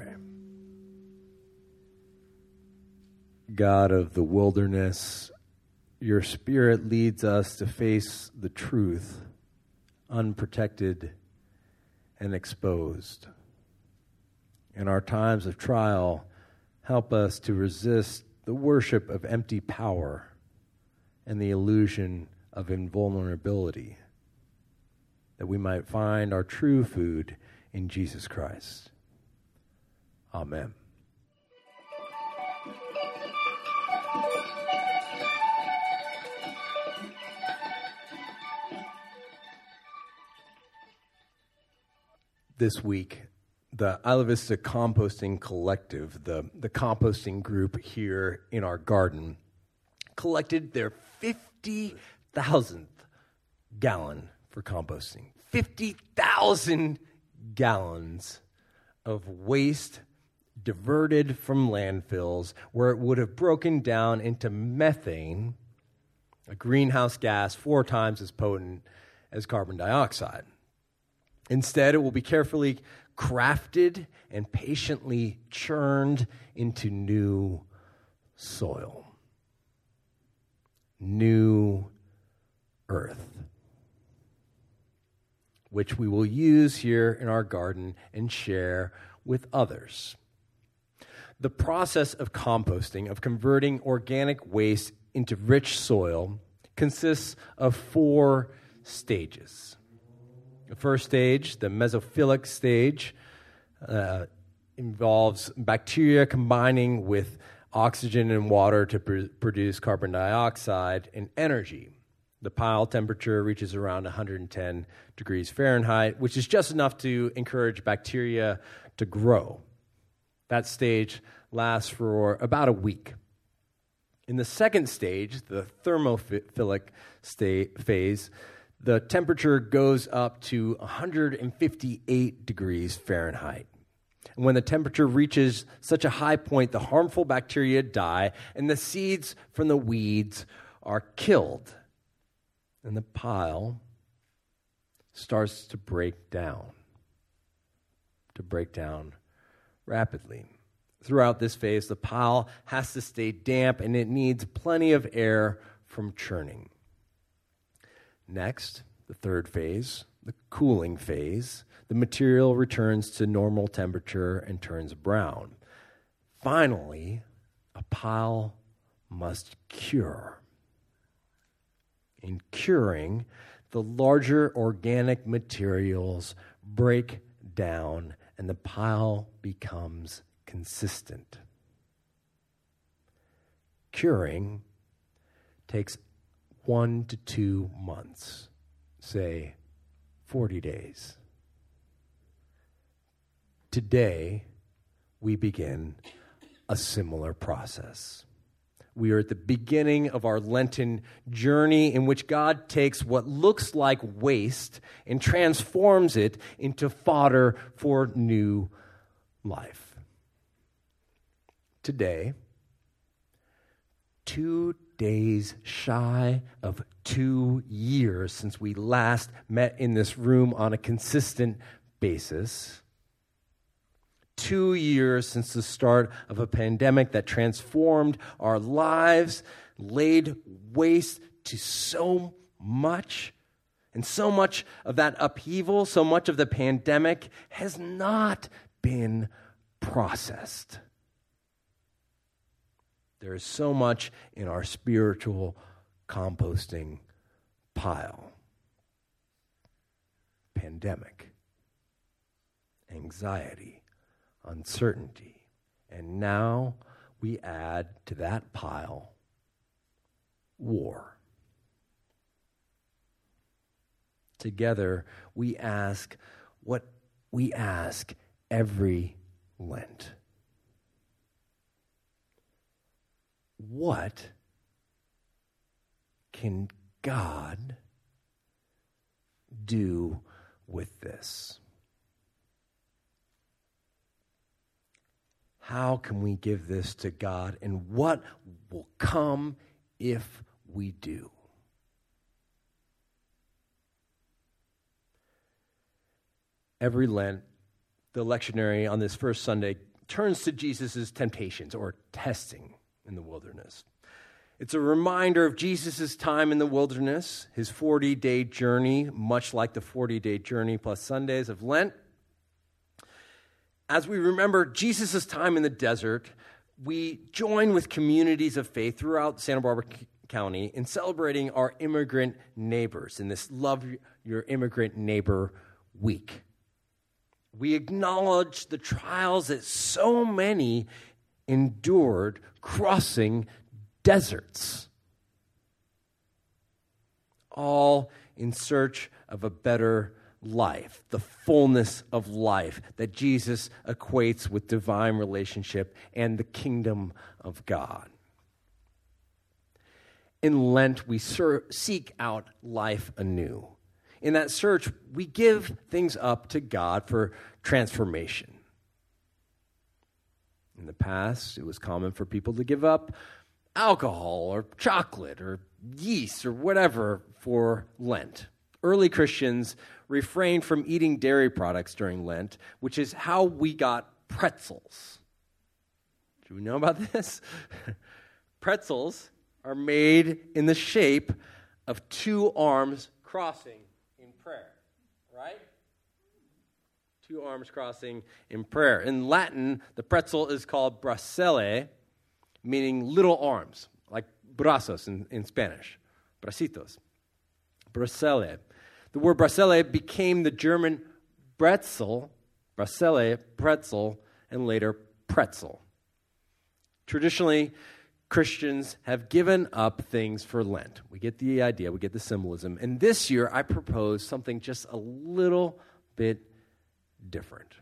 pray. God of the wilderness, your spirit leads us to face the truth unprotected and exposed. In our times of trial, help us to resist the worship of empty power and the illusion of invulnerability, that we might find our true food in Jesus Christ. Amen. This week, the Isla Vista Composting Collective, the, the composting group here in our garden, collected their 50,000th gallon for composting. 50,000 gallons of waste diverted from landfills where it would have broken down into methane, a greenhouse gas four times as potent as carbon dioxide. Instead, it will be carefully crafted and patiently churned into new soil, new earth, which we will use here in our garden and share with others. The process of composting, of converting organic waste into rich soil, consists of four stages. The first stage, the mesophilic stage, uh, involves bacteria combining with oxygen and water to pr- produce carbon dioxide and energy. The pile temperature reaches around 110 degrees Fahrenheit, which is just enough to encourage bacteria to grow. That stage lasts for about a week. In the second stage, the thermophilic state phase, the temperature goes up to 158 degrees Fahrenheit. And when the temperature reaches such a high point, the harmful bacteria die and the seeds from the weeds are killed. And the pile starts to break down, to break down rapidly. Throughout this phase, the pile has to stay damp and it needs plenty of air from churning. Next, the third phase, the cooling phase, the material returns to normal temperature and turns brown. Finally, a pile must cure. In curing, the larger organic materials break down and the pile becomes consistent. Curing takes one to two months, say 40 days. Today, we begin a similar process. We are at the beginning of our Lenten journey in which God takes what looks like waste and transforms it into fodder for new life. Today, two days shy of two years since we last met in this room on a consistent basis. Two years since the start of a pandemic that transformed our lives, laid waste to so much. And so much of that upheaval, so much of the pandemic has not been processed. There is so much in our spiritual composting pile pandemic, anxiety, uncertainty. And now we add to that pile war. Together, we ask what we ask every Lent. what can God do with this? How can we give this to God, and what will come if we do? every Lent, the lectionary on this first Sunday turns to Jesus' temptations or testing in the wilderness. It's a reminder of Jesus' time in the wilderness, his 40 day journey, much like the 40 day journey plus Sundays of Lent. As we remember Jesus' time in the desert, we join with communities of faith throughout Santa Barbara County in celebrating our immigrant neighbors in this Love Your Immigrant Neighbor Week. We acknowledge the trials that so many endured crossing deserts, all in search of a better life, the fullness of life that Jesus equates with divine relationship and the kingdom of God. In Lent, we ser- seek out life anew. In that search, we give things up to God for transformation. In the past, it was common for people to give up alcohol or chocolate or yeast or whatever for Lent. Early Christians refrained from eating dairy products during Lent, which is how we got pretzels. Do we know about this? pretzels are made in the shape of two arms crossing in prayer, right? Two arms crossing in prayer. In Latin, the pretzel is called bracele, meaning little arms, like brazos in, in Spanish, bracitos. Bracele. The word bracele became the German Brezel, bracele, pretzel, and later pretzel. Traditionally, Christians have given up things for Lent. We get the idea, we get the symbolism. And this year, I propose something just a little bit different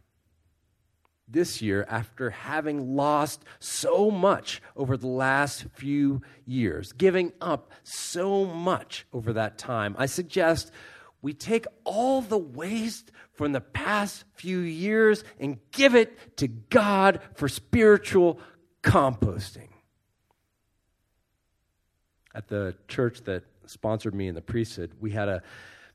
this year after having lost so much over the last few years, giving up so much over that time. I suggest we take all the waste from the past few years and give it to God for spiritual composting. At the church that sponsored me in the priesthood, we had a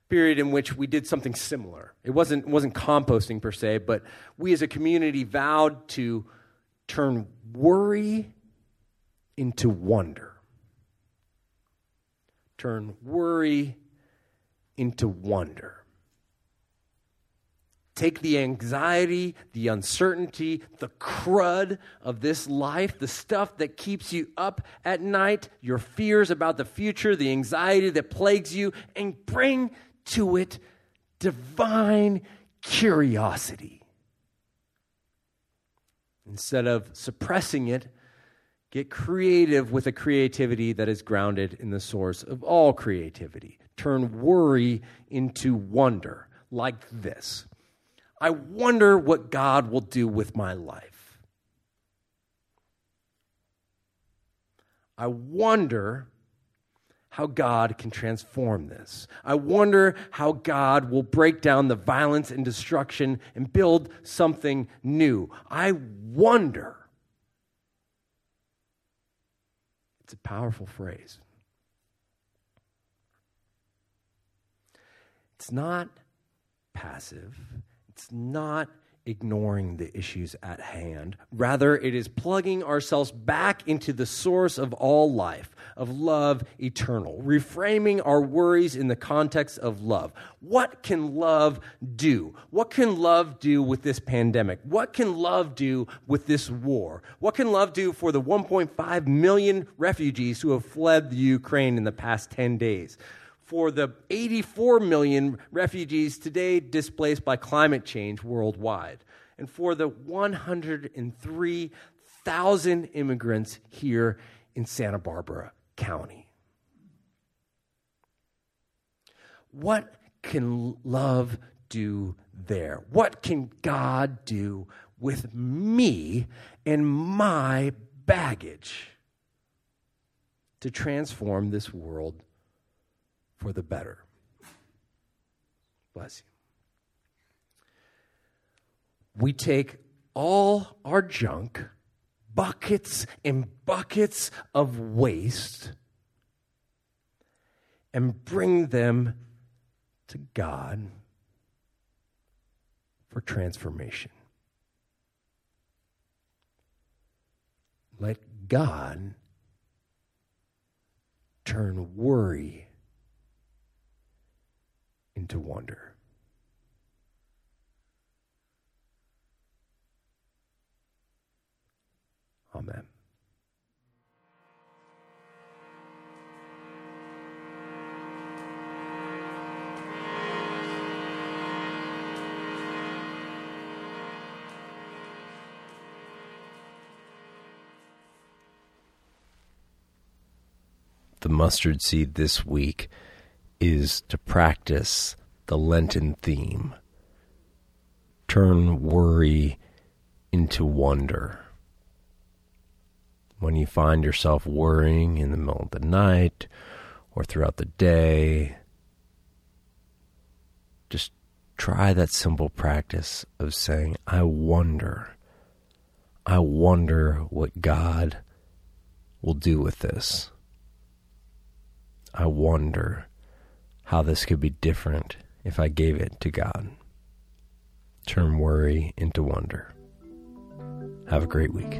period in which we did something similar. It wasn't, wasn't composting per se, but we as a community vowed to turn worry into wonder. Turn worry into wonder. Take the anxiety, the uncertainty, the crud of this life, the stuff that keeps you up at night, your fears about the future, the anxiety that plagues you, and bring to it divine curiosity. Instead of suppressing it, get creative with a creativity that is grounded in the source of all creativity. Turn worry into wonder, like this I wonder what God will do with my life. I wonder how God can transform this. I wonder how God will break down the violence and destruction and build something new. I wonder. It's a powerful phrase. It's not passive, it's not ignoring the issues at hand. Rather, it is plugging ourselves back into the source of all life, of love eternal, reframing our worries in the context of love. What can love do? What can love do with this pandemic? What can love do with this war? What can love do for the 1.5 million refugees who have fled the Ukraine in the past 10 days? For the 84 million refugees today displaced by climate change worldwide, and for the 103,000 immigrants here in Santa Barbara County. What can love do there? What can God do with me and my baggage to transform this world for the better. Bless you. We take all our junk, buckets and buckets of waste, and bring them to God for transformation. Let God turn worry into wonder. Amen. the mustard seed this week is to practice the Lenten theme. Turn worry into wonder. When you find yourself worrying in the middle of the night or throughout the day, just try that simple practice of saying, I wonder. I wonder what God will do with this. I wonder how this could be different if I gave it to God. Turn worry into wonder. Have a great week.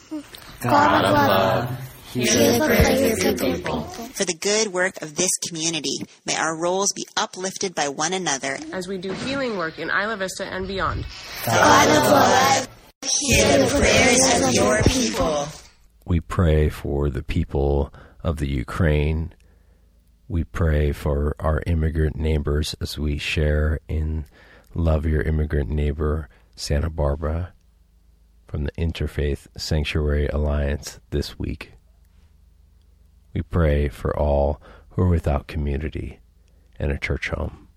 God of love, hear the prayers of your people. For the good work of this community, may our roles be uplifted by one another as we do healing work in Isla Vista and beyond. God of love, hear the prayers of your people. We pray for the people of the Ukraine. We pray for our immigrant neighbors as we share in Love Your Immigrant Neighbor Santa Barbara from the Interfaith Sanctuary Alliance this week. We pray for all who are without community and a church home.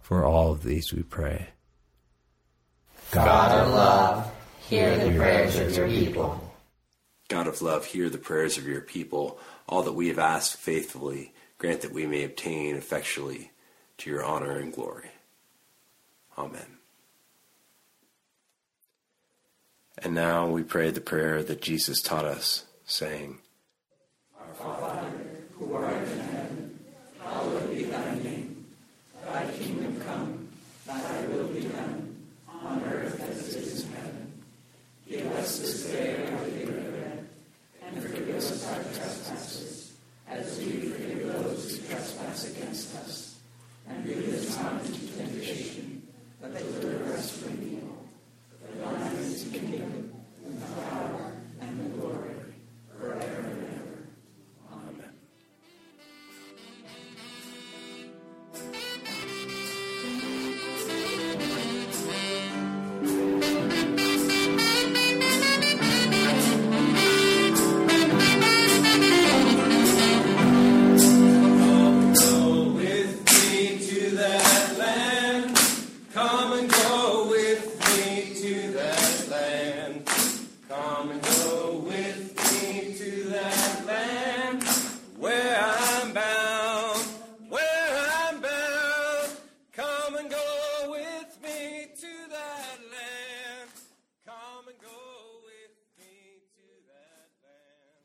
For all of these we pray. God, God of love, hear the prayers of your people. God of love, hear the prayers of your people. All that we have asked faithfully, grant that we may obtain effectually to your honor and glory. Amen. And now we pray the prayer that Jesus taught us, saying, Our Father, who art in heaven, hallowed be thy name. Thy kingdom come, thy will be done, on earth as it is in heaven. Give us this